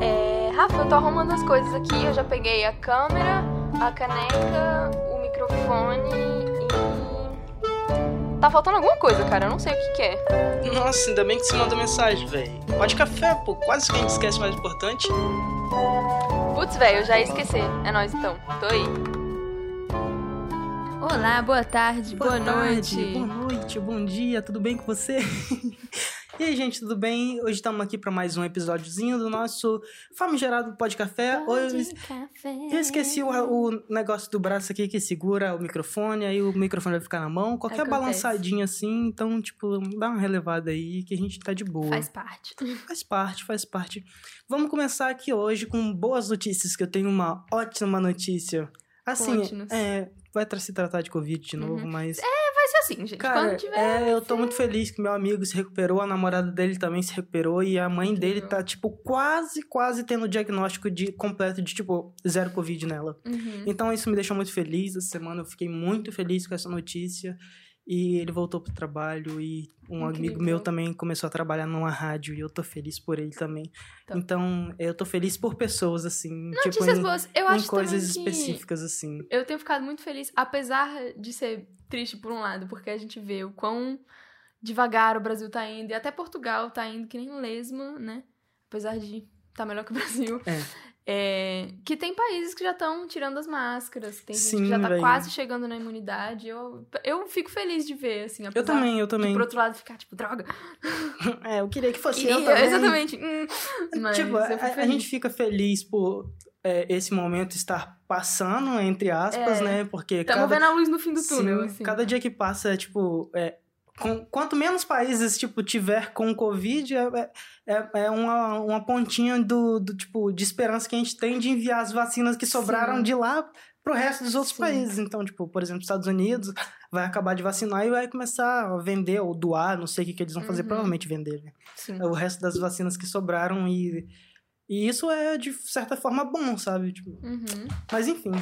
É, Rafa, eu tô arrumando as coisas aqui. Eu já peguei a câmera, a caneca, o microfone e. Tá faltando alguma coisa, cara. Eu não sei o que, que é. Nossa, ainda bem que você mandou mensagem, velho. Pode café, pô. Quase que a gente esquece o mais importante. Putz, velho, eu já ia esquecer. É nóis então. Tô aí. Olá, boa tarde, boa, tarde, noite. Boa noite, bom dia, tudo bem com você? e aí, gente, tudo bem? Hoje estamos aqui para mais um episódiozinho do nosso famigerado Pode Café. Hoje eu esqueci o, o negócio do braço aqui que segura o microfone, aí o microfone vai ficar na mão. Qualquer Acontece. balançadinha assim, então, tipo, dá uma relevada aí que a gente tá de boa. Faz parte. Faz parte, faz parte. Vamos começar aqui hoje com boas notícias, que eu tenho uma ótima notícia. Assim, é, vai se tratar de Covid de novo, mas... Vai ser assim, gente. Cara, Quando tiver. é, eu tô muito feliz que meu amigo se recuperou, a namorada dele também se recuperou e a mãe dele tá, tipo, quase, quase tendo o diagnóstico de completo de, tipo, zero Covid nela. Uhum. Então isso me deixou muito feliz. Essa semana eu fiquei muito feliz com essa notícia. E ele voltou pro trabalho e um amigo Incrível. meu também começou a trabalhar numa rádio e eu tô feliz por ele também. Tá. Então, eu tô feliz por pessoas, assim, tipo, Notícias em, boas. Eu em acho coisas específicas, assim. Eu tenho ficado muito feliz, apesar de ser triste por um lado, porque a gente vê o quão devagar o Brasil tá indo, e até Portugal tá indo que nem lesma, né? Apesar de tá melhor que o Brasil. É. É, que tem países que já estão tirando as máscaras, tem gente Sim, que já tá véi. quase chegando na imunidade. Eu, eu fico feliz de ver, assim, Eu também, eu também. por outro lado, ficar tipo, droga. É, eu queria que fosse Queria, eu também. exatamente. hum, mas tipo, a, a gente fica feliz por é, esse momento estar passando, entre aspas, É. né? Porque Estamos cada, vendo a luz no fim do túnel, sim, assim. cada dia que passa, é, tipo, é, com- quanto menos países, tipo, tiver com Covid, é, é, é uma, uma pontinha do, do, tipo, de esperança que a gente tem de enviar as vacinas que sobraram Sim. de lá pro resto dos outros Sim. países. Então, tipo, por exemplo, Estados Unidos vai acabar de vacinar e vai começar a vender ou doar, não sei o que, que eles vão fazer, Uhum. provavelmente vender, né? O resto das vacinas que sobraram e, e isso é de certa forma bom, sabe? Tipo, Uhum. mas enfim,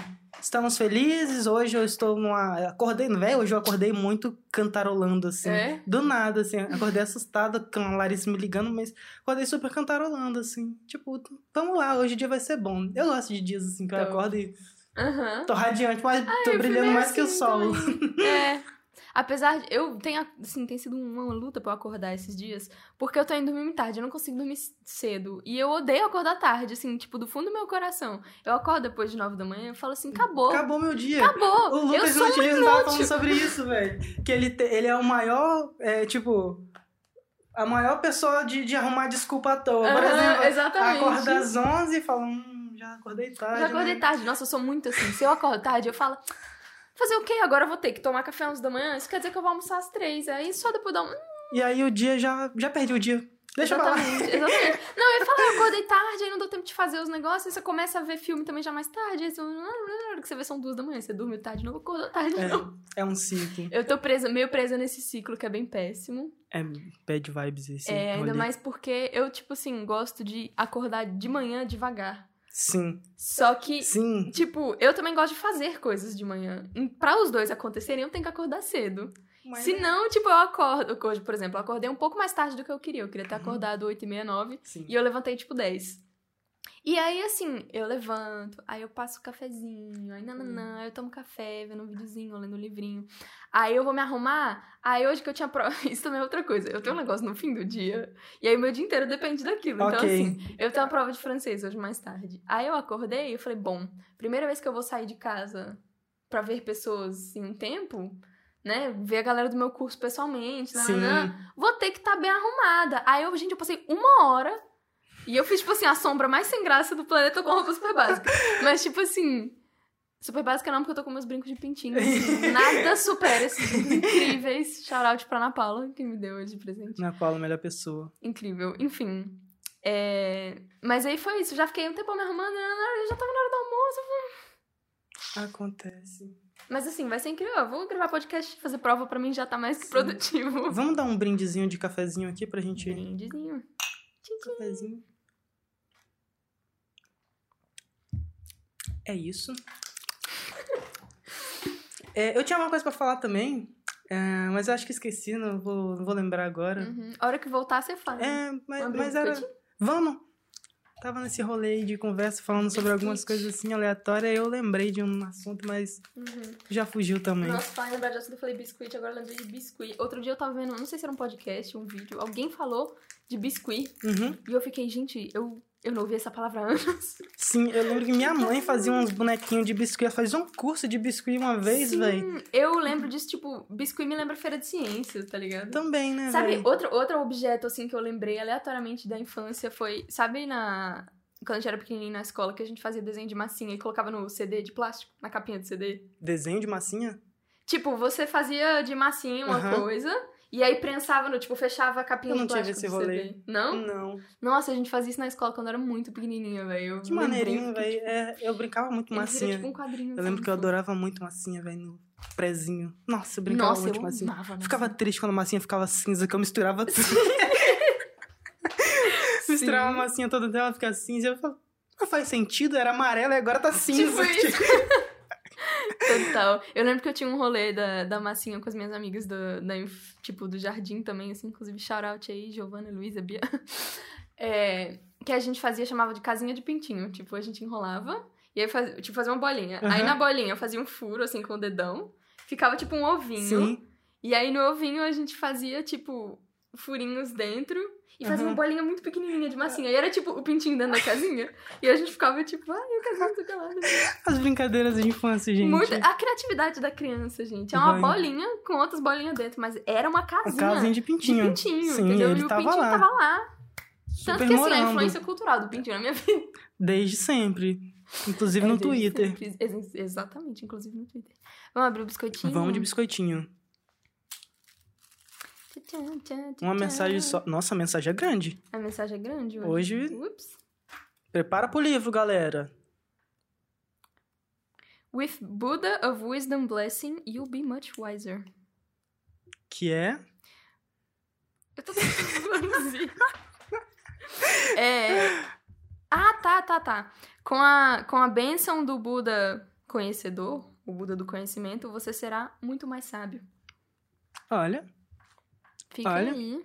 estamos felizes. Hoje eu estou numa. Acordei, velho, hoje eu acordei muito cantarolando, assim. É? Do nada, assim. Acordei assustada com a Larissa me ligando, mas acordei super cantarolando, assim. Tipo, vamos lá, hoje o dia vai ser bom. Eu gosto de dias assim que eu Então. acordo e Aham. tô radiante, mas tô eu fui brilhando mais que o assim sol. também. É. Apesar de. Eu tenho. Assim, tem sido uma luta pra eu acordar esses dias. Porque eu tô indo dormir tarde. Eu não consigo dormir cedo. E eu odeio acordar tarde, assim, tipo, do fundo do meu coração. Eu acordo depois de nove da manhã e falo assim: acabou. Acabou meu dia. Acabou. O Lucas Nutiliano tava falando sobre isso, velho. Que ele, te- ele é o maior, é, tipo... A maior pessoa de, de arrumar desculpa à toa. Por exemplo, exatamente. acorda às 11 e fala... Hum, já acordei tarde, Já acordei né? tarde. Nossa, eu sou muito assim. Se eu acordo tarde, eu falo. Fazer o quê? Agora eu vou ter que tomar café às 11 da manhã? Isso quer dizer que eu vou almoçar às três. Aí só depois dá um. E aí o dia já... Já perdi o dia. Deixa eu falar. exatamente, exatamente. Não, eu ia falar, eu acordei tarde, aí não deu tempo de fazer os negócios, aí você começa a ver filme também já mais tarde, aí você, que você vê são duas da manhã, você dorme tarde, não acordou tarde, não. É, é um ciclo. Eu tô presa, meio presa nesse ciclo que é bem péssimo. É bad vibes esse é, ainda rolê. mais porque eu, tipo assim, gosto de acordar de manhã devagar. Sim, Só que, sim. tipo, eu também gosto de fazer coisas de manhã. Pra os dois acontecerem, eu tenho que acordar cedo. Mas- Se não, tipo, eu acordo. Hoje, por exemplo, eu acordei um pouco mais tarde do que eu queria. Eu queria Uhum. ter acordado 8 e meia, 9. Sim. E eu levantei, tipo, 10. E aí, assim, eu levanto, aí eu passo o cafezinho, aí nananã, aí eu tomo café, vendo um videozinho, lendo um livrinho. Aí eu vou me arrumar, aí hoje que eu tinha prova... Isso também é outra coisa, eu tenho um negócio no fim do dia, e aí o meu dia inteiro depende daquilo. Então, Ok. assim, eu tenho uma prova de francês hoje mais tarde. Aí eu acordei e eu falei, bom, primeira vez que eu vou sair de casa pra ver pessoas em um tempo... Né? Ver a galera do meu curso pessoalmente, nananã vou ter que estar bem arrumada. Aí eu, gente, eu passei uma hora e eu fiz, tipo assim, a sombra mais sem graça do planeta com roupa super básica. Mas, tipo assim, super básica não, porque eu tô com meus brincos de pintinho. assim. nada supera esses brincos incríveis. Shout out pra Ana Paula, que me deu hoje de presente. Na Paula, melhor pessoa. Incrível. Enfim. é, Mas aí foi isso. Já fiquei um tempo me arrumando, nananã, já tava na hora do almoço. falei, Acontece. Mas assim, vai ser incrível. Eu vou gravar podcast, fazer prova pra mim já tá mais que produtivo. Vamos dar um brindezinho de cafezinho aqui pra gente... Brindezinho. Tchim, tchim. Cafezinho. É isso. É, eu tinha uma coisa pra falar também, é, mas eu acho que esqueci, não vou, não vou lembrar agora. Uhum. A hora que voltar, você fala. É, mas, mas era. Vamos! tava nesse rolê de conversa falando sobre algumas coisas assim aleatórias, eu lembrei de um assunto, mas Uhum. já fugiu também. Nossa, pai, lembrar de assunto, eu falei biscuit, agora eu lembrei de biscuit. Outro dia eu tava vendo, não sei se era um podcast, um vídeo, alguém falou de biscuit. Uhum. E eu fiquei, gente, eu, eu não ouvi essa palavra anos. Sim, eu lembro que minha mãe fazia uns bonequinhos de biscuit. Ela fazia um curso de biscuit uma vez, velho. Eu lembro disso, tipo, biscuit me lembra feira de ciências, tá ligado? Também, né, Sabe, outro, outro objeto, assim, que eu lembrei aleatoriamente da infância foi... Sabe na... Quando a gente era pequenininho na escola, que a gente fazia desenho de massinha e colocava no CD de plástico, na capinha de CD? Desenho de massinha? Tipo, você fazia de massinha uma Aham. coisa... E aí prensava no, tipo, fechava a capinha Eu não tive esse rolê. CD. Não? Não. Nossa, a gente fazia isso na escola quando eu era muito pequenininha, velho. Que maneirinho, velho. É, eu brincava muito tipo, massinha. tipo um quadrinho. Eu lembro assim, que eu assim. adorava muito massinha, velho, no prezinho. Nossa, eu brincava Nossa, muito eu massinha. amava Ficava massinha. triste quando a massinha ficava cinza, que eu misturava tudo. misturava a massinha toda dela, fica cinza. Eu falava, não faz sentido, era amarela e agora tá cinza. Tipo isso. Total. Eu lembro que eu tinha um rolê da, da massinha com as minhas amigas do, da, tipo, do jardim também, assim, inclusive shout out aí, Giovana, Luísa, Bia. É, que a gente fazia, chamava de casinha de pintinho. Tipo, a gente enrolava e aí fazia, tipo, fazia uma bolinha. Aí Aham. na bolinha eu fazia um furo, assim, com o dedão. Ficava tipo um ovinho. Sim. E aí no ovinho a gente fazia, tipo, furinhos dentro e fazia Aham. uma bolinha muito pequenininha de massinha. E era tipo o pintinho dentro da casinha. e a gente ficava tipo, ai, a o que lá. não sei o que lá. As brincadeiras de infância, gente. Muito... A criatividade da criança, gente. É uma Vai. bolinha com outras bolinhas dentro, mas era uma A casinha. casinha de de pintinho. pintinho, Sim, entendeu? e o pintinho lá. tava lá. Tanto Super que assim, a morando. influência cultural do pintinho na minha vida. Desde sempre. Inclusive É no Twitter. sempre. Ex- Exatamente, inclusive no Twitter. Vamos abrir o biscoitinho? Vamos de biscoitinho. Uma mensagem só. Nossa, a mensagem é grande. A mensagem é grande hoje. Hoje, Ups. prepara pro livro, galera. With Buddha of Wisdom Blessing, you'll be much wiser. Que é. Eu tô tentando traduzir. É. Ah, tá, tá, tá. Com a, com a bênção do Buda conhecedor, o Buda do conhecimento, você será muito mais sábio. Olha, Fica Olha. aí.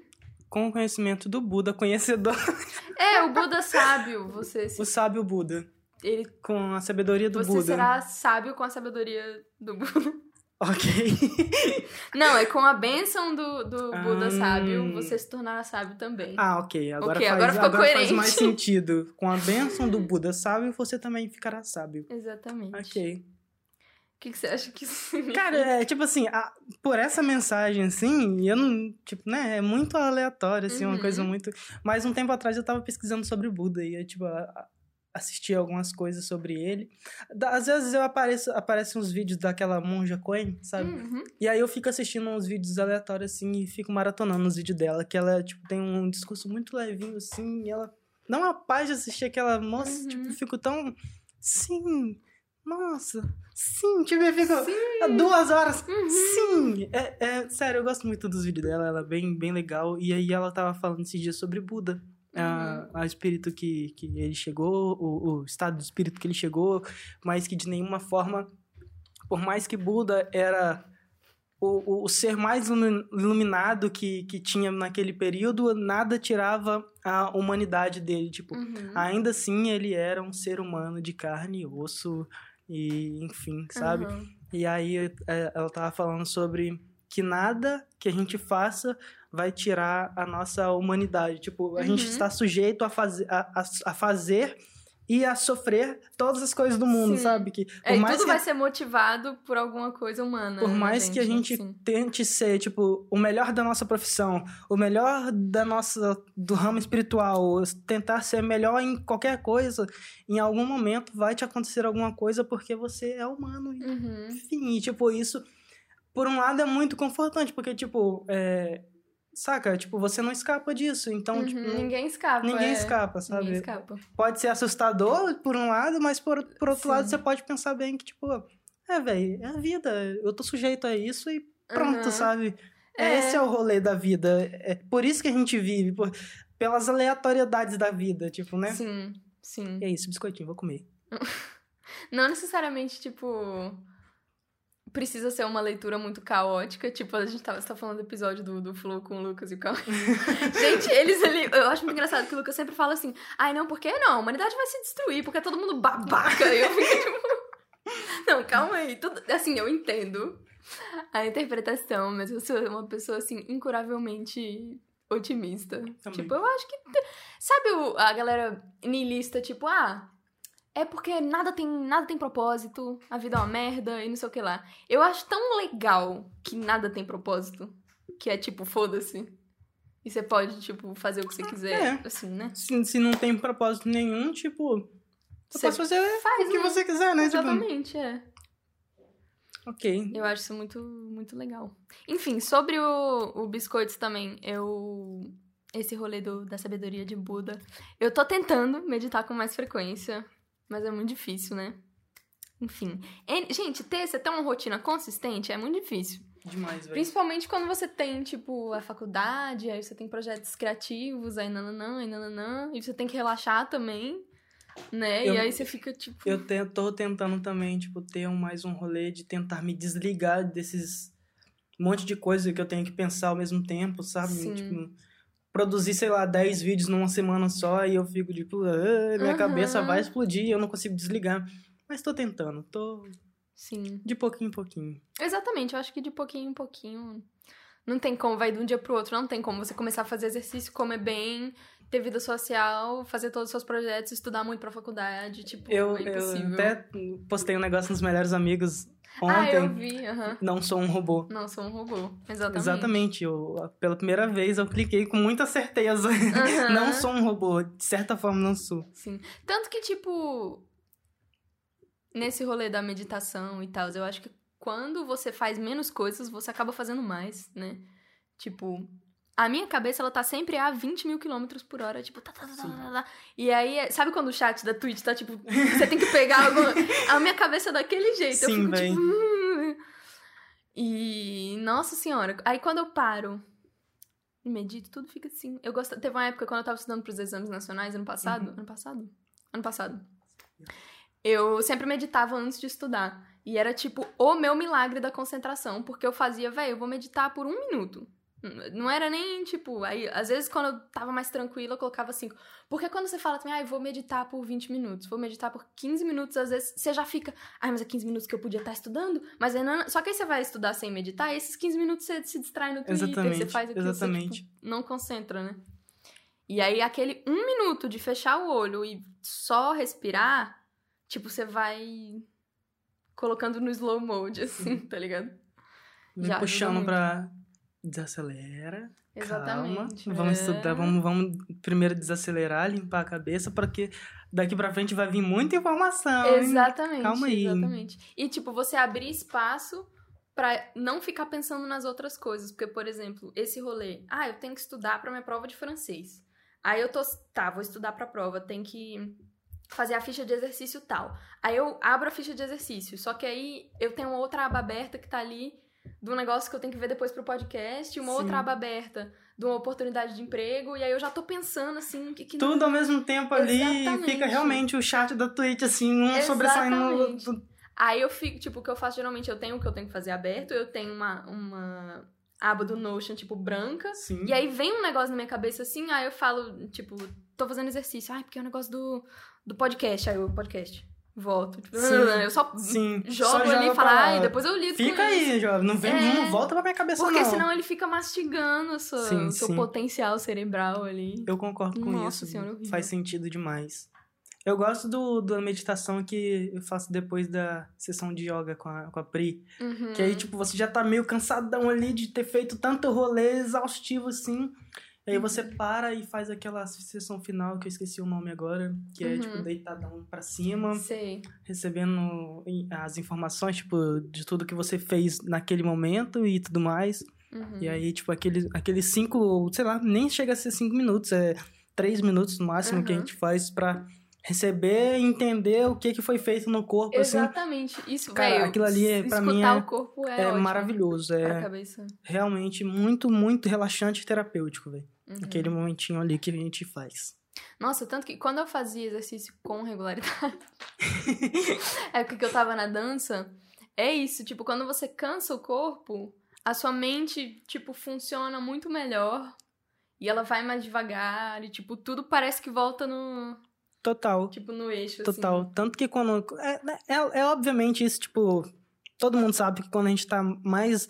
com o conhecimento do Buda, conhecedor. É, o Buda sábio. Você, se- O sábio Buda. ele, Com a sabedoria do você Buda. será sábio com a sabedoria do Buda. Ok. Não, é com a bênção do, do Buda Ah. sábio, você se tornará sábio também. ah, ok. Agora, Ok, faz, agora ficou faz coerente. mais sentido. Com a bênção do Buda sábio, você também ficará sábio. Exatamente. Ok. O que, que você acha que isso significa? Cara, é tipo assim, a- por essa mensagem, assim, eu não. Tipo, né? É muito aleatório, assim, uma Uhum. coisa muito. Mas um tempo atrás eu tava pesquisando sobre o Buda e eu, tipo, a- a- assisti algumas coisas sobre ele. Da- Às vezes eu apareço, aparecem uns vídeos daquela monja Coen, sabe? Uhum. E aí eu fico assistindo uns vídeos aleatórios, assim, e fico maratonando os vídeos dela, que ela, tipo, tem um discurso muito levinho, assim, e ela dá uma paz de assistir aquela moça, Uhum. tipo, fico tão. Sim, nossa, sim, tipo, eu fico. Duas horas, Uhum. sim! É, é, sério, eu gosto muito dos vídeos dela, ela é bem, bem legal. E aí ela tava falando esses dias sobre Buda. A, a espírito que, que ele chegou, o, o estado de espírito que ele chegou, mas que de nenhuma forma, por mais que Buda era o, o, o ser mais ilumi- iluminado que, que tinha naquele período, nada tirava a humanidade dele. Tipo, Uhum. ainda assim ele era um ser humano de carne e osso, e enfim, sabe? Uhum. E aí é, ela tava falando sobre que nada que a gente faça vai tirar a nossa humanidade. Tipo, a gente Uhum. está sujeito a fazer, a, a, a fazer e a sofrer todas as coisas do mundo, Sim. sabe? Que É, por e mais tudo que, vai ser motivado por alguma coisa humana. por né, mais que a gente Sim. tente ser, tipo, o melhor da nossa profissão, o melhor da nossa do ramo espiritual, tentar ser melhor em qualquer coisa, em algum momento vai te acontecer alguma coisa porque você é humano Uhum. enfim, e, tipo, isso, por um lado, é muito confortante, porque, tipo, é, saca? Tipo, você não escapa disso, então, Uhum, tipo, ninguém escapa. ninguém é. escapa, sabe? Ninguém escapa. Pode ser assustador, por um lado, mas por, por outro Sim. lado, você pode pensar bem que, tipo, é, velho, é a vida, eu tô sujeito a isso e pronto, Uhum. sabe? É. Esse é o rolê da vida, é por isso que a gente vive, por- pelas aleatoriedades da vida, tipo, né? Sim, sim. E é isso, biscoitinho, vou comer. Não necessariamente, tipo. Precisa ser uma leitura muito caótica. Tipo, a gente tava, você tá falando do episódio do, do Flow com o Lucas e o Cauê. gente, eles ali. Eu acho muito engraçado que o Lucas sempre fala assim: ai, não, por que não? A humanidade vai se destruir, porque é todo mundo babaca. E eu fico tipo. Não, calma aí. Tudo, assim, eu entendo a interpretação, mas eu sou uma pessoa, assim, incuravelmente otimista. Também. Tipo, eu acho que. Sabe o, a galera niilista, tipo, ah, é porque nada tem, nada tem propósito, a vida é uma merda e não sei o que lá. Eu acho tão legal que nada tem propósito, que é tipo, foda-se. E você pode, tipo, fazer o que você quiser, É. assim, né? Se, se não tem propósito nenhum, tipo. Você pode fazer faz, o que né? você quiser, né? Tipo, Exatamente, é. ok. Eu acho isso muito, muito legal. Enfim, sobre o, o biscoitos também, eu. Esse rolê do, da sabedoria de Buda. Eu tô tentando meditar com mais frequência, mas é muito difícil, né? Enfim. En- gente, ter, você ter uma rotina consistente é muito difícil. Demais, velho. Principalmente quando você tem, tipo, a faculdade, aí você tem projetos criativos, aí nananã, aí nananã, e você tem que relaxar também, né? Eu- E aí você fica, tipo. Eu te- tô tentando também, tipo, ter um- mais um rolê de tentar me desligar desses monte de coisa que eu tenho que pensar ao mesmo tempo, sabe? Sim. Tipo, produzir, sei lá, 10 vídeos numa semana só e eu fico, tipo, "Ah, minha Aham. cabeça vai explodir e eu não consigo desligar. Mas tô tentando, tô Sim. de pouquinho em pouquinho. Exatamente, eu acho que de pouquinho em pouquinho. Não tem como, vai de um dia pro outro, não tem como você começar a fazer exercício, comer bem, ter vida social, fazer todos os seus projetos, estudar muito pra faculdade, tipo, Eu, é eu impossível. até postei um negócio nos melhores amigos ontem. Ah, eu vi, aham. Não sou um robô. Não, sou um robô. Exatamente. Exatamente. Eu, pela primeira vez eu cliquei com muita certeza. Aham. Não sou um robô. De certa forma, não sou. Sim. Tanto que, tipo, nesse rolê da meditação e tal, eu acho que quando você faz menos coisas, você acaba fazendo mais, né? Tipo, a minha cabeça, ela tá sempre a 20 mil quilômetros por hora, tipo, tá, tá, tá, tá, Sim. tá, tá. E aí, sabe quando o chat da Twitch tá, tipo, você tem que pegar alguma... A minha cabeça é daquele jeito, eu Sim, fico, véi. tipo... "Hum". E, nossa senhora, aí quando eu paro e medito, tudo fica assim. Eu gosto... Teve uma época quando eu tava estudando pros exames nacionais, ano passado, Uhum. ano passado? Ano passado. Eu sempre meditava antes de estudar. E era tipo o meu milagre da concentração, porque eu fazia, velho, eu vou meditar por um minuto. Não era nem tipo. Aí, às vezes, quando eu tava mais tranquila, eu colocava cinco. Porque quando você fala também, ah, eu vou meditar por 20 minutos, vou meditar por 15 minutos, às vezes você já fica, ai, mas é 15 minutos que eu podia estar estudando, mas aí não... Só que aí você vai estudar sem meditar, e esses 15 minutos você se distrai no Twitter, Exatamente, você faz aquilo, exatamente. você tipo, não concentra, né? E aí, aquele um minuto de fechar o olho e só respirar, tipo, você vai colocando no slow mode, assim, tá ligado? Me Já puxando pra. Desacelera. Exatamente. Calma. Vamos é. estudar, vamos, vamos primeiro desacelerar, limpar a cabeça, porque daqui pra frente vai vir muita informação. hein? Exatamente. Calma aí. Exatamente. E, tipo, você abrir espaço pra não ficar pensando nas outras coisas. Porque, por exemplo, esse rolê. Ah, eu tenho que estudar pra minha prova de francês. Aí eu tô. Tá, vou estudar pra prova. Tem que fazer a ficha de exercício tal. Aí eu abro a ficha de exercício. Só que aí eu tenho outra aba aberta que tá ali do negócio que eu tenho que ver depois pro podcast. Uma Sim. outra aba aberta de uma oportunidade de emprego. E aí eu já tô pensando assim. Que, que Tudo ao mesmo tempo ali Exatamente. fica realmente o chat da Twitch, assim, um sobressaindo Exatamente. outro. Aí eu fico, tipo, o que eu faço geralmente, eu tenho o que eu tenho que fazer aberto, eu tenho uma, uma aba do Notion, tipo, branca, Sim. e aí vem um negócio na minha cabeça assim, aí eu falo, tipo, tô fazendo exercício, ai, porque é o negócio do, do podcast, aí eu, podcast, volto, tipo, Sim. eu só Sim. jogo Só ali e falo, pra depois eu lido Fica aí, jovem. Não, vem, É. não volta pra minha cabeça, Porque não. senão ele fica mastigando o seu, Sim, seu potencial cerebral ali. Eu concordo com Nossa isso. Senhora. Faz sentido demais. Eu gosto do, da meditação que eu faço depois da sessão de yoga com a, com a Pri. Uhum. Que aí, tipo, você já tá meio cansadão ali de ter feito tanto rolê exaustivo assim. E aí você Uhum. para e faz aquela sessão final, que eu esqueci o nome agora, que é, Uhum. tipo, deitadão pra cima, Sei. recebendo as informações, tipo, de tudo que você fez naquele momento e tudo mais. Uhum. E aí, tipo, aqueles aquele cinco, sei lá, nem chega a ser cinco minutos, é três minutos no máximo que a Uhum. gente faz pra receber e entender o que, que foi feito no corpo, assim. Exatamente. Isso, Cara, velho. aquilo ali é- pra mim é- o corpo é, É, maravilhoso, é realmente muito, muito relaxante e terapêutico, velho. Uhum. Aquele momentinho ali que a gente faz. Nossa, tanto que quando eu fazia exercício com regularidade, é porque eu tava na dança, é isso, tipo, quando você cansa o corpo, a sua mente, tipo, funciona muito melhor. E ela vai mais devagar, e, tipo, tudo parece que volta no. Total. Tipo, no eixo. Total. Assim. Tanto que quando. É, é, é, obviamente isso, tipo. Todo mundo sabe que quando a gente tá mais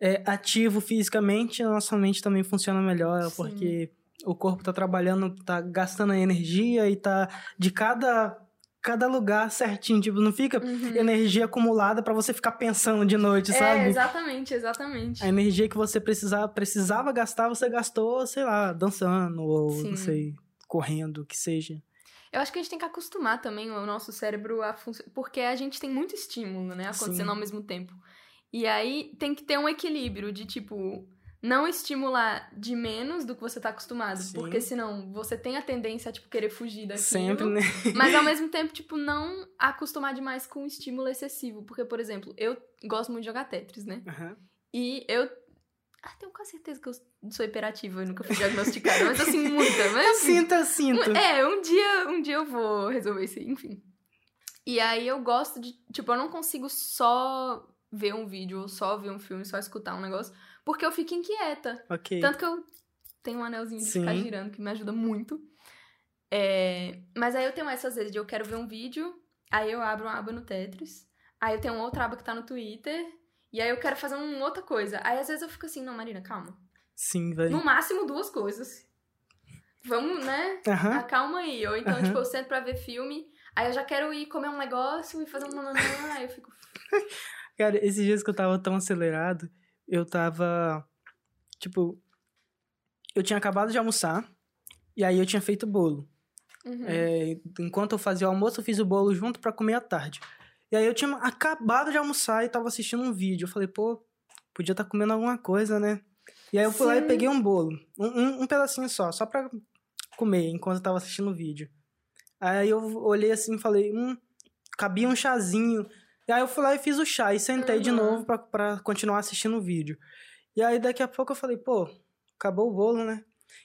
é, ativo fisicamente, a nossa mente também funciona melhor, Sim. porque o corpo tá trabalhando, tá gastando energia e tá de cada cada lugar certinho, tipo, não fica uhum. energia acumulada para você ficar pensando de noite, é, sabe? Exatamente, exatamente. A energia que você precisava, precisava gastar, você gastou, sei lá, dançando ou Sim. não sei, correndo, o que seja. Eu acho que a gente tem que acostumar também o nosso cérebro a funcionar, porque a gente tem muito estímulo, né, acontecendo Sim. ao mesmo tempo. E aí tem que ter um equilíbrio de tipo não estimular de menos do que você tá acostumado, Sim. porque senão você tem a tendência a tipo querer fugir daquilo. Sempre, né? Mas ao mesmo tempo, tipo, não acostumar demais com o estímulo excessivo, porque por exemplo, eu gosto muito de jogar Tetris, né? Uhum. E eu ah, tenho quase certeza que eu sou hiperativa, eu nunca fui diagnosticada, mas assim, muita. Mas, eu sinto, eu sinto. É, um dia, um dia eu vou resolver isso aí, enfim. E aí eu gosto de, tipo, eu não consigo só ver um vídeo, ou só ver um filme, só escutar um negócio, porque eu fico inquieta. Ok. Tanto que eu tenho um anelzinho de Sim. ficar girando, que me ajuda muito. É... Mas aí eu tenho essas vezes de eu quero ver um vídeo, aí eu abro uma aba no Tetris, aí eu tenho outra aba que tá no Twitter, e aí eu quero fazer uma outra coisa. Aí às vezes eu fico assim, não, Marina, calma. Sim, velho. No máximo duas coisas. Vamos, né? Uhum. Acalma aí. Ou então, uhum. tipo, eu sento pra ver filme, aí eu já quero ir comer um negócio e fazer um nananã, aí eu fico... Cara, esses dias que eu tava tão acelerado, eu tava. Tipo. Eu tinha acabado de almoçar. E aí eu tinha feito bolo. Uhum. É, enquanto eu fazia o almoço, eu fiz o bolo junto para comer à tarde. E aí eu tinha acabado de almoçar e tava assistindo um vídeo. Eu falei, pô, podia estar tá comendo alguma coisa, né? E aí eu fui Sim. lá e peguei um bolo. Um, um, um, pedacinho só, só pra comer enquanto eu tava assistindo o vídeo. Aí eu olhei assim e falei, hum, cabia um chazinho. E aí eu fui lá e fiz o chá e sentei uhum. de novo pra, pra continuar assistindo o vídeo. E aí daqui a pouco eu falei, pô, acabou o bolo, né?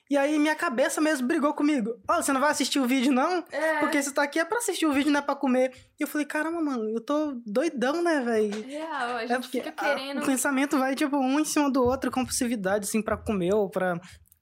E aí minha cabeça mesmo brigou comigo. Ó, oh, você não vai assistir o vídeo, não? É. Porque você tá aqui é pra assistir o vídeo, não é pra comer. E eu falei, caramba, mano, eu tô doidão, né, velho? Real, a é gente é fica querendo... A, o pensamento vai, tipo, um em cima do outro, compulsividade, assim, pra comer ou pra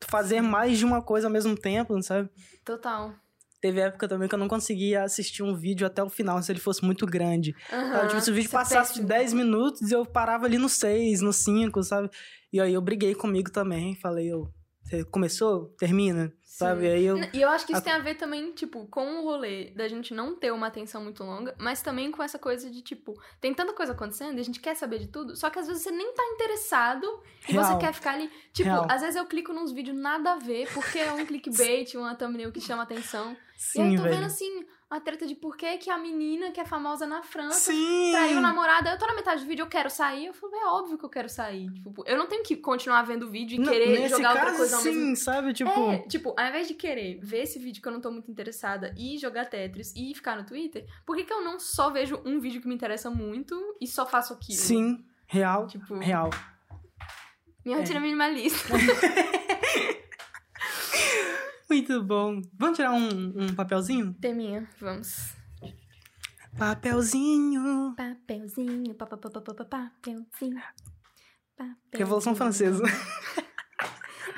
fazer mais de uma coisa ao mesmo tempo, sabe? Total. Teve época também que eu não conseguia assistir um vídeo até o final se ele fosse muito grande. Uhum, tipo, se o vídeo é passasse de 10 minutos, eu parava ali no 6, no 5, sabe? E aí eu briguei comigo também. Falei, eu, você começou? Termina? Sabe? E, aí eu... e eu acho que isso a... tem a ver também, tipo, com o rolê da gente não ter uma atenção muito longa, mas também com essa coisa de, tipo, tem tanta coisa acontecendo e a gente quer saber de tudo, só que às vezes você nem tá interessado e Real. você quer ficar ali. Tipo, Real. às vezes eu clico nos vídeos nada a ver, porque é um clickbait, uma thumbnail que chama atenção. Sim, e aí eu tô véio. vendo assim, a treta de por que, que a menina que é famosa na França Sim. traiu o namorado. Eu tô na metade do vídeo, eu quero sair. Eu falei, é óbvio que eu quero sair. Tipo, eu não tenho que continuar vendo o vídeo e não, querer jogar caso, outra coisa ao sim, mesmo sabe? Tipo... É, tipo, ao invés de querer ver esse vídeo que eu não tô muito interessada e jogar Tetris e ficar no Twitter, por que, que eu não só vejo um vídeo que me interessa muito e só faço aquilo? Sim, real. Tipo, real. Minha rotina é. minimalista. Muito bom. Vamos tirar um, um papelzinho? Teminha, vamos. Papelzinho. Papelzinho, pa, pa, pa, pa, pa, papelzinho. papelzinho. Revolução Francesa.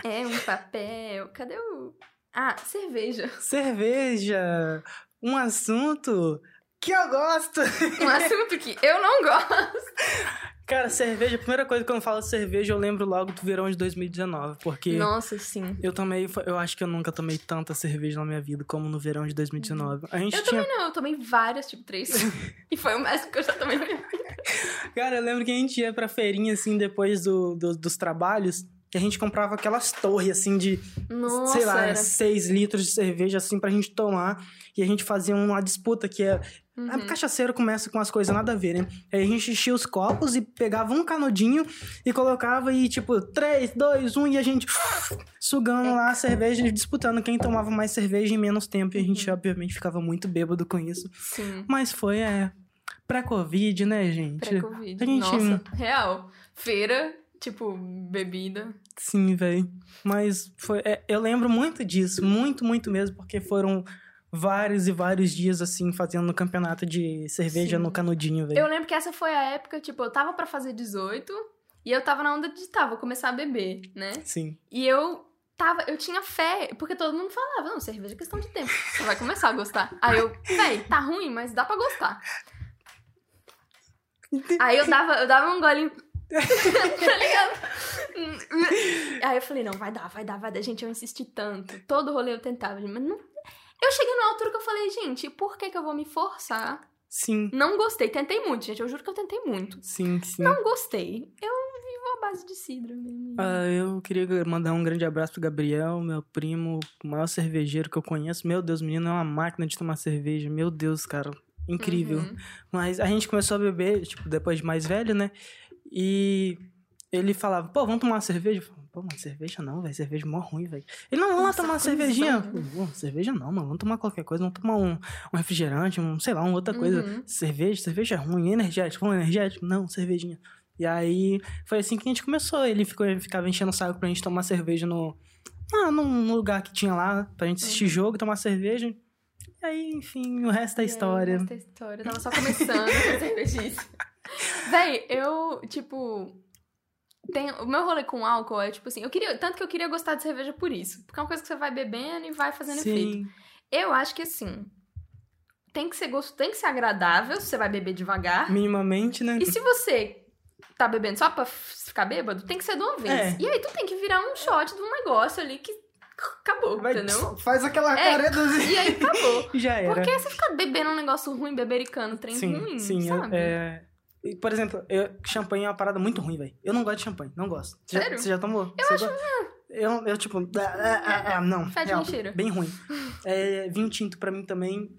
É um papel. Cadê o. Ah, cerveja. Cerveja. Um assunto que eu gosto. Um assunto que eu não gosto. Cara, cerveja, a primeira coisa que eu falo de cerveja, eu lembro logo do verão de 2019, porque... Nossa, sim. Eu tomei, eu acho que eu nunca tomei tanta cerveja na minha vida como no verão de 2019. A gente eu tinha... também não, eu tomei várias, tipo três. e foi o máximo que eu já tomei na minha vida. Cara, eu lembro que a gente ia pra feirinha, assim, depois do, do dos trabalhos, que a gente comprava aquelas torres, assim, de, Nossa, sei lá, era... 6 litros de cerveja, assim, pra gente tomar. E a gente fazia uma disputa que é... Uhum. A cachaceiro começa com as coisas nada a ver, né? Aí a gente enchia os copos e pegava um canudinho e colocava e, tipo, 3, 2, 1, e a gente sugando lá a cerveja e disputando quem tomava mais cerveja em menos tempo. E a gente, uhum. obviamente, ficava muito bêbado com isso. Sim. Mas foi, é... Pré-Covid, né, gente? Pré-Covid. Gente... Nossa, real. Feira, tipo, bebida. Sim, velho. Mas foi. É, eu lembro muito disso, muito, muito mesmo, porque foram vários e vários dias, assim, fazendo campeonato de cerveja Sim. no canudinho, velho. Eu lembro que essa foi a época, tipo, eu tava pra fazer 18 e eu tava na onda de, tá, vou começar a beber, né? Sim. E eu tava, eu tinha fé, porque todo mundo falava, não, cerveja é questão de tempo, você vai começar a gostar. Aí eu, véi, tá ruim, mas dá pra gostar. Aí eu dava, eu dava um golinho. Tá ligado? Aí eu falei, não, vai dar, vai dar, vai dar. Gente, eu insisti tanto. Todo rolê eu tentava, mas não. Eu cheguei numa altura que eu falei, gente, por que, que eu vou me forçar? Sim, Não gostei. Tentei muito, gente. Eu juro que eu tentei muito. sim, sim. Não gostei. Eu vivo à base de cidra mesmo. Ah, eu queria mandar um grande abraço pro Gabriel, meu primo, o maior cervejeiro que eu conheço. Meu Deus, menino é uma máquina de tomar cerveja. Meu Deus, cara. Incrível. Uhum. Mas a gente começou a beber, tipo, depois de mais velho, né? E ele falava, pô, vamos tomar uma cerveja? Eu falava, pô, uma cerveja não, velho. Cerveja é mó ruim, velho. Ele, não, vamos lá tomar uma cervejinha. Eu falei, "Pô, cerveja não, mano. Vamos tomar qualquer coisa. Vamos tomar um, um refrigerante, um, sei lá, uma outra coisa. Uhum. Cerveja, cerveja é ruim. Energético, vamos energético? Não, cervejinha. E aí, foi assim que a gente começou. Ele ficou, ele ficava enchendo o saco pra gente tomar cerveja no... Ah, num lugar que tinha lá, pra gente assistir jogo, tomar cerveja. E aí, enfim, o resto é E aí, história. essa é a história. Eu tava só começando a cervejice. Véi, eu, tipo. Tem, o meu rolê com álcool é tipo assim, eu queria, tanto que eu queria gostar de cerveja por isso. Porque é uma coisa que você vai bebendo e vai fazendo efeito. Sim, Eu acho que assim, tem que ser gosto, tem que ser agradável, você vai beber devagar. minimamente, né? E se você tá bebendo só pra ficar bêbado, tem que ser de uma vez. É. E aí tu tem que virar um shot de um negócio ali que acabou, Vai, entendeu? Faz aquela É, caredazinha. E aí acabou. Já era. Porque você fica bebendo um negócio ruim, bebericando, trem sim, ruim, sim. sabe? é... Por exemplo, eu, champanhe é uma parada muito ruim, velho. Eu não gosto de champanhe, não gosto. Você já- Sério? Você já tomou? Eu acho... Eu, eu, tipo, ah, ah, ah, não. Fede real, nem cheira. Bem ruim. É, vinho tinto pra mim também,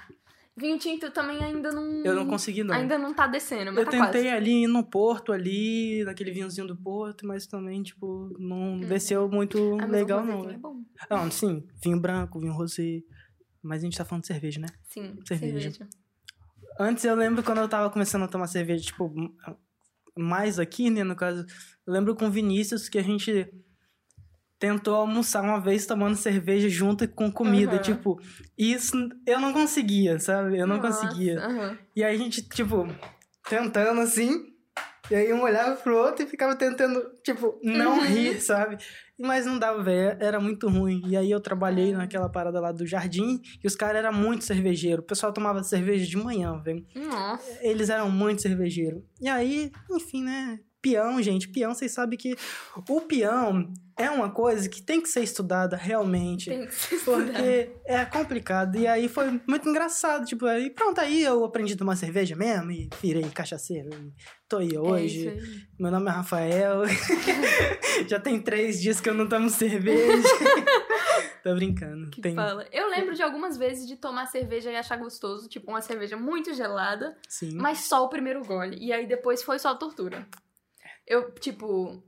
Vinho tinto também ainda não... eu não consegui, não. Ainda não tá descendo, mas eu tá tentei quase. ali no Porto, ali, naquele vinhozinho do Porto, mas também, tipo, não desceu muito Ah, legal, não. velho. É bom. Não, sim, vinho branco, vinho rosé. Mas a gente tá falando de cerveja, né? Sim, Cerveja. cerveja. Antes eu lembro quando eu tava começando a tomar cerveja, tipo, mais aqui, né, no caso. Eu lembro com o Vinícius que a gente tentou almoçar uma vez tomando cerveja junto com comida. Aham. Tipo, isso eu não conseguia, sabe? Eu não Nossa, conseguia. aham. E aí a gente, tipo, tentando assim. E aí um olhava pro outro e ficava tentando, tipo, não Uhum. rir, sabe? Mas não dava, velho. Era muito ruim. E aí eu trabalhei naquela parada lá do jardim e os caras eram muito cervejeiro. O pessoal tomava cerveja de manhã, velho. Nossa. Eles eram muito cervejeiro. E aí, enfim, né? Peão, gente, peão, vocês sabem que o peão é uma coisa que tem que ser estudada realmente. Tem que se estudar. Porque é complicado. E aí foi muito engraçado. Tipo, aí pronto, aí eu aprendi a tomar cerveja mesmo e virei cachaceiro. E tô aí É hoje. isso aí. Meu nome é Rafael. Já tem três dias que eu não tomo cerveja. tô brincando. Que tem... fala. Eu lembro de algumas vezes de tomar cerveja e achar gostoso, tipo uma cerveja muito gelada, Sim. mas só o primeiro gole. E aí depois foi só tortura. Eu, tipo.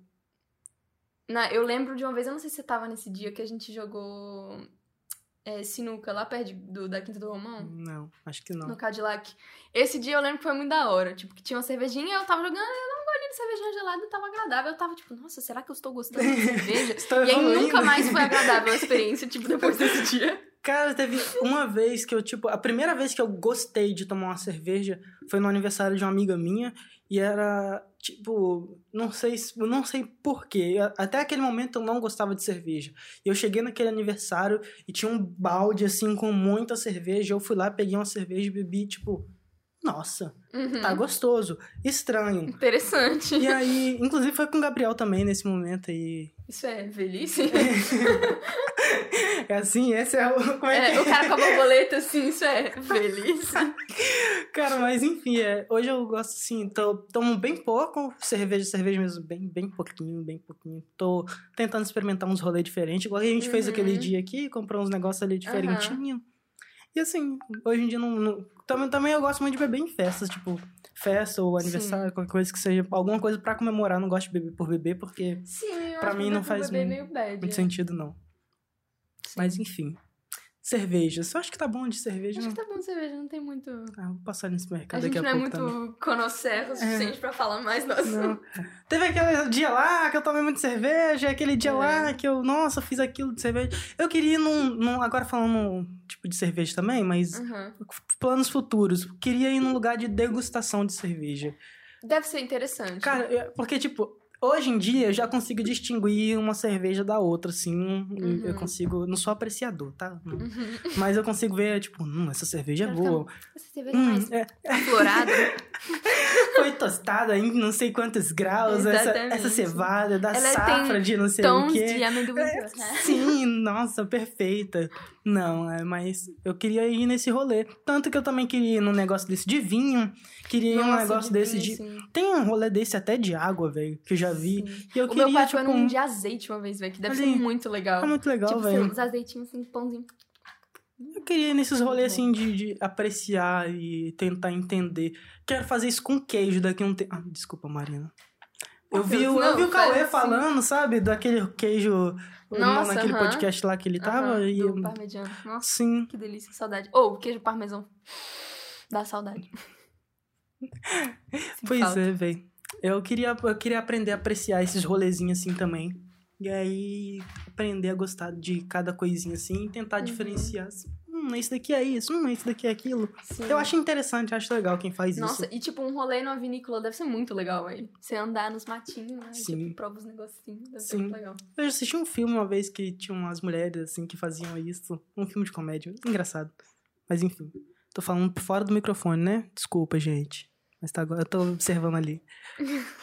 Na, eu lembro de uma vez, eu não sei se você tava nesse dia que a gente jogou é, sinuca lá perto do, da Quinta do Romão. Não, acho que não. no Cadillac. Esse dia eu lembro que foi muito da hora. Tipo, que tinha uma cervejinha, eu tava jogando, eu dava um golinho de cervejinha gelada, tava agradável. Eu tava tipo, nossa, será que eu estou gostando de cerveja? Estou e aí nunca mais foi agradável a experiência, tipo, depois desse dia. Cara, teve uma vez que eu, tipo, a primeira vez que eu gostei de tomar uma cerveja foi no aniversário de uma amiga minha e era, tipo, não sei, não sei porquê. Até aquele momento eu não gostava de cerveja. E eu cheguei naquele aniversário e tinha um balde, assim, com muita cerveja. Eu fui lá, peguei uma cerveja e bebi, tipo, nossa, Uhum. tá gostoso. Estranho. Interessante. E aí, inclusive foi com o Gabriel também nesse momento aí. Isso é velhice? É assim, esse é o. Como é, que É, o cara com a borboleta, assim, isso é velhice. Cara, mas enfim, é, hoje eu gosto assim, tô, tomo bem pouco cerveja, cerveja mesmo, bem, bem pouquinho, bem pouquinho. Tô tentando experimentar uns rolês diferentes, igual a gente fez Uhum. aquele dia aqui, comprou uns negócios ali diferentinho. E assim, hoje em dia não, não- também, também eu gosto muito de beber em festas, tipo, festa ou aniversário, qualquer coisa que seja, alguma coisa pra comemorar, não gosto de beber por beber, porque Sim, acho mim não faz é muito é. sentido não. Sim. Mas enfim. Cervejas. Eu acho que tá bom de cerveja. Acho não... que tá bom de cerveja, não tem muito. Ah, vou passar nesse mercado A daqui gente a não é pouco muito conhecer o suficiente pra falar mais assunto. Não. Teve aquele dia lá que eu tomei muito cerveja, aquele dia É. lá que eu, nossa, fiz aquilo de cerveja. Eu queria ir num, num- agora falando tipo de cerveja também, mas Uhum. planos futuros. Queria ir num lugar de degustação de cerveja. Deve ser interessante. Cara, é- porque tipo, hoje em dia eu já consigo distinguir uma cerveja da outra, assim. Uhum. Eu consigo, não sou apreciador, tá? Uhum. Mas eu consigo ver, tipo, hum, essa cerveja é boa. Essa cerveja Hum, mais é, aflorada. foi tostada em não sei quantos graus, essa, Exatamente. essa cevada da Ela safra de não sei o Tons quê. de amendoim. É, sim, nossa, perfeita. Não, é, mas eu queria ir nesse rolê. Tanto que eu também queria ir num negócio desse de vinho. Queria ir num negócio de desse vinho, de. assim. Tem um rolê desse até de água, velho, que eu já vi. Sim. E eu O queria, meu pai foi tipo, num de azeite uma vez, velho, que deve ser muito legal. É muito legal, tipo, velho. os azeitinhos assim, pãozinho. Eu queria nesses rolês assim de, de apreciar e tentar entender. Quero fazer isso com queijo daqui a um tempo. Ah, desculpa, Marina. Eu vi, o- Não, eu vi o Cauê assim. falando, sabe? Daquele queijo Nossa, naquele aham. podcast lá que ele tava. E do eu- parmegiano. Nossa, Sim. que delícia, que saudade. Ou, queijo parmesão. Dá saudade. Pois falta. é, velho. Eu queria, eu queria aprender a apreciar esses rolezinhos assim também. E aí, aprender a gostar de cada coisinha assim e tentar Uhum. diferenciar. assim, Hum, esse daqui é isso, hum, esse daqui é aquilo. Sim. Eu acho interessante, acho legal quem faz Nossa, isso. e tipo, um rolê numa vinícola deve ser muito legal, velho. Você andar nos matinhos, né? e, Sim. Tipo, prova os negocinhos. Deve ser Sim. muito legal. Eu assisti um filme uma vez que tinha umas mulheres assim que faziam isso. Um filme de comédia. Engraçado. Mas enfim. Tô falando fora do microfone, né? Desculpa, gente. Mas tá agora. Eu tô observando ali.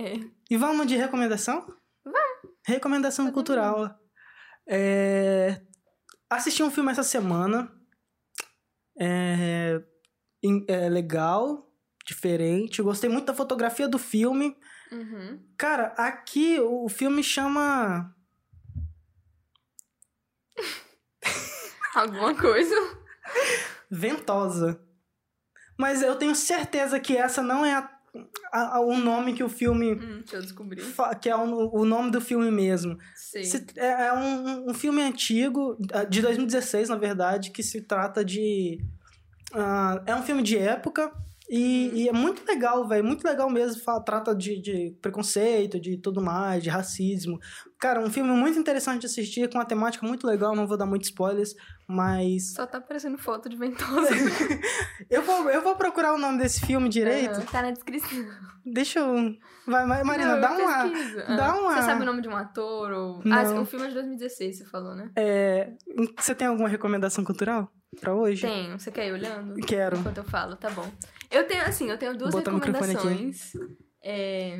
É. E vamos de recomendação? Vamos. Recomendação Podemos. cultural. É... Assisti um filme essa semana. É... é legal, diferente. Gostei muito da fotografia do filme. Uhum. Cara, aqui o filme chama. Alguma coisa. Ventosa. Mas eu tenho certeza que essa não é a- a- a- o nome que o filme. Hum, deixa eu descobrir. fa- que é o, o nome do filme mesmo. Sei. Se- é é um, um filme antigo, ah, de 2016, na verdade, que se trata de. ah, é um filme de época. E, e é muito legal, velho. Muito legal mesmo. Fala, trata de, de preconceito, de tudo mais, de racismo. Cara, um filme muito interessante de assistir, com uma temática muito legal. Não vou dar muitos spoilers, mas. Só tá aparecendo foto de ventosa. Eu vou, eu vou procurar o nome desse filme direito. Aham, tá na descrição. Deixa eu. Vai, Marina, Não, dá uma. pesquiso. dá Ah, uma- Você sabe o nome de um ator? Ou... Não. Ah, o filme é de 2016, você falou, né? É, você tem alguma recomendação cultural pra hoje? Tenho. Você quer ir olhando? Quero. Enquanto eu falo, tá bom. Eu tenho, assim, eu tenho duas aqui. recomendações. É,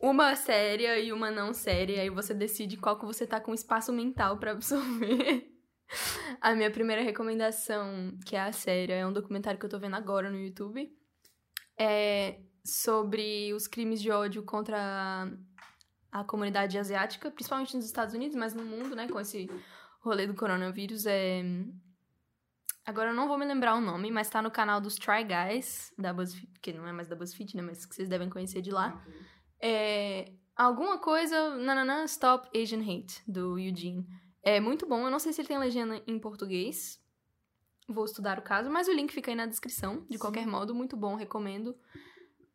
Uma séria e uma não séria. Aí você decide qual que você tá com espaço mental pra absorver. A minha primeira recomendação, que é a séria, é um documentário que eu tô vendo agora no YouTube. É sobre os crimes de ódio contra a comunidade asiática, principalmente nos Estados Unidos, mas no mundo, né, com esse rolê do coronavírus. É... Agora eu não vou me lembrar o nome, mas tá no canal dos Try Guys, da BuzzFeed, que não é mais da BuzzFeed, né, mas que vocês devem conhecer de lá. É... Alguma coisa, nananã, Stop Asian Hate, do Eugene. É muito bom, eu não sei se ele tem legenda em português. Vou estudar o caso, mas o link fica aí na descrição, de qualquer modo, muito bom, recomendo.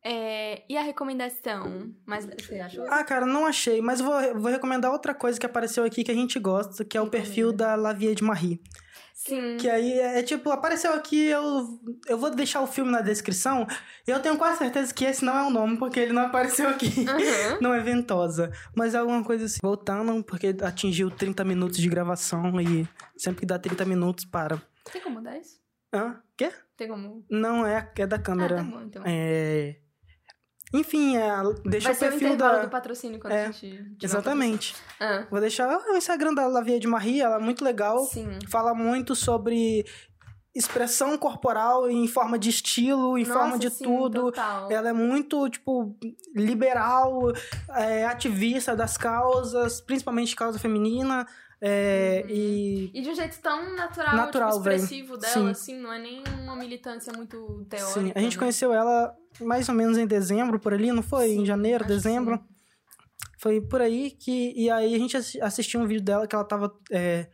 É, E a recomendação? Mas você achou? Ah, cara, não achei, mas vou, vou recomendar outra coisa que apareceu aqui que a gente gosta, que é o perfil da Lavie de Marie. Sim. Que aí é tipo, apareceu aqui, eu, eu vou deixar o filme na descrição. E eu tenho quase certeza que esse não é o nome, porque ele não apareceu aqui. Aham. Não é ventosa. Mas é alguma coisa assim. Voltando, porque atingiu 30 minutos de gravação e sempre que dá 30 minutos, para. Tem como mudar isso? Hã? Quê? Tem como. Não, é, é da Ah, câmera. tá bom, então. É. Enfim, é, deixa Vai o ser o perfil intervalo da. do patrocínio quando É, a gente. o Exatamente. Ah, Vou deixar o Instagram da Lavia de Marie, ela é muito legal. sim. Fala muito sobre expressão corporal em forma de estilo, em Nossa, forma de sim, tudo. Total. Ela é muito, tipo, liberal, é, ativista das causas, principalmente causa feminina. É, Uhum. E E de um jeito tão natural, Natural, tipo, velho. expressivo dela, Sim. assim, não é nem uma militância muito teórica. sim, a gente né? conheceu ela mais ou menos em dezembro, por ali, não foi? em Sim, janeiro, acho que dezembro. Foi por aí que. E aí a gente assi- assistiu um vídeo dela que ela tava. é,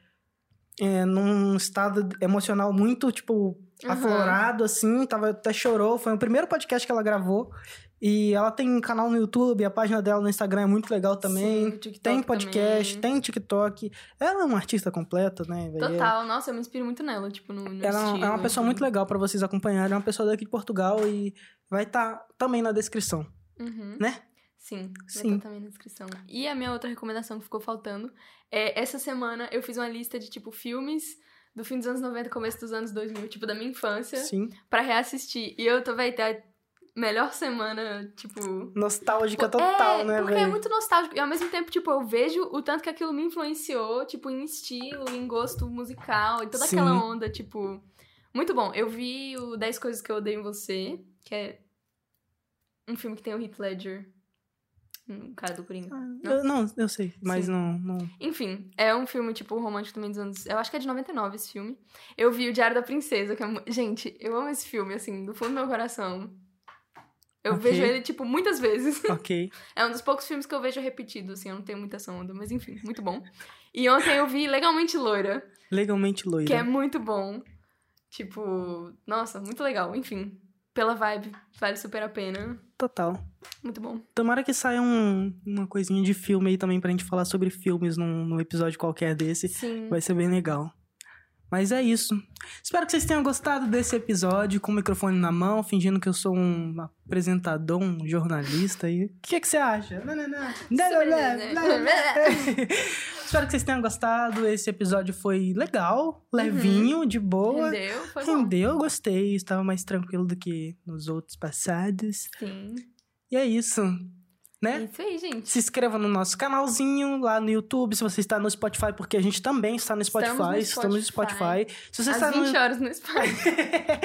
é, num estado emocional muito, tipo, Uhum. aflorado, assim. Tava, até chorou. Foi o primeiro podcast que ela gravou. E ela tem um canal no YouTube, a página dela no Instagram é muito legal também. Sim, tem podcast, também. tem TikTok. Ela é uma artista completa, né? velho? Total, nossa, eu me inspiro muito nela, tipo, no, no Ela é uma- estilo, é uma pessoa tudo. muito legal pra vocês acompanharem. É uma pessoa daqui de Portugal e vai estar também na descrição, Uhum. né? Sim, Sim. Sim. também na descrição. E a minha outra recomendação que ficou faltando é essa semana eu fiz uma lista de tipo filmes do fim dos anos 90, começo dos anos 2000, tipo da minha infância, Sim. pra reassistir. E eu tô vai ter a melhor semana, tipo, Nostálgica total, é, né, porque é velho? muito nostálgico. E ao mesmo tempo, tipo, eu vejo o tanto que aquilo me influenciou, tipo, em estilo, em gosto musical, e toda Sim. aquela onda, tipo. Muito bom. Eu vi o 10 Coisas que Eu Odeio em Você, que é um filme que tem o Heath Ledger. Um cara do Coringa. Não? Eu, não, eu sei, mas não, não. Enfim, é um filme, tipo, romântico também dos anos. Eu acho que é de 99 esse filme. Eu vi o Diário da Princesa, que é. Gente, eu amo esse filme, assim, do fundo do meu coração. Eu Ok. vejo ele, tipo, muitas vezes. Ok. É um dos poucos filmes que eu vejo repetido, assim, eu não tenho muita essa onda, mas enfim, muito bom. E ontem eu vi Legalmente Loira, Legalmente loira. que é muito bom. Tipo, nossa, muito legal, enfim. Pela vibe, vale super a pena. Total. Muito bom. Tomara que saia um- uma coisinha de filme aí também pra gente falar sobre filmes num, num episódio qualquer desse. Sim. Vai ser bem legal. Mas é isso. Espero que vocês tenham gostado desse episódio com o microfone na mão, fingindo que eu sou um apresentador, um jornalista. E o que, que você acha? Não, não, não. Espero que vocês tenham gostado. Esse episódio foi legal, levinho, de boa. Rendeu, foi bom. Rendeu, gostei. Estava mais tranquilo do que nos outros passados. Sim. E é isso, né? Isso aí, gente. Se inscreva no nosso canalzinho lá no YouTube, se você está no Spotify, porque a gente também está no Spotify. Estamos no Estamos no Spotify. Se você Às está 20 no... horas no Spotify.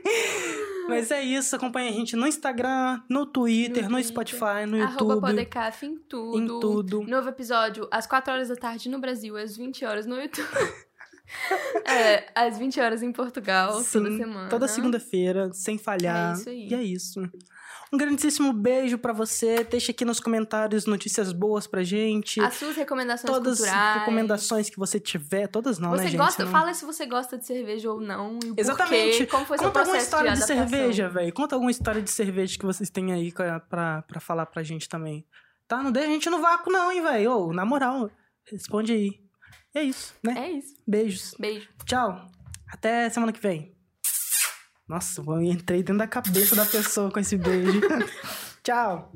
Mas é isso, acompanha a gente no Instagram, no Twitter, no, Twitter, Spotify, no Arroba YouTube, Podecaf em tudo. em tudo. Novo episódio às 4 horas da tarde no Brasil, às 20 horas no YouTube. é, às 20 horas em Portugal, toda Sim, semana. Toda segunda-feira, sem falhar. É isso aí. E é isso. Um grandíssimo beijo pra você. Deixa aqui nos comentários notícias boas pra gente. As suas recomendações todas as culturais. recomendações que você tiver, todas não, Você né, gente? gosta? Não- Fala se você gosta de cerveja ou não. Exatamente. Porquê, como foi seu Conta alguma história de, adaptação. cerveja, velho. Conta alguma história de cerveja que vocês têm aí pra, pra, pra falar pra gente também. Tá? Não deixa a gente no vácuo, não, hein, velho. Ô, na moral, responde aí. É isso, né? É isso. Beijos. Beijo. Tchau. Até semana que vem. Nossa, eu entrei dentro da cabeça da pessoa com esse beijo. Tchau.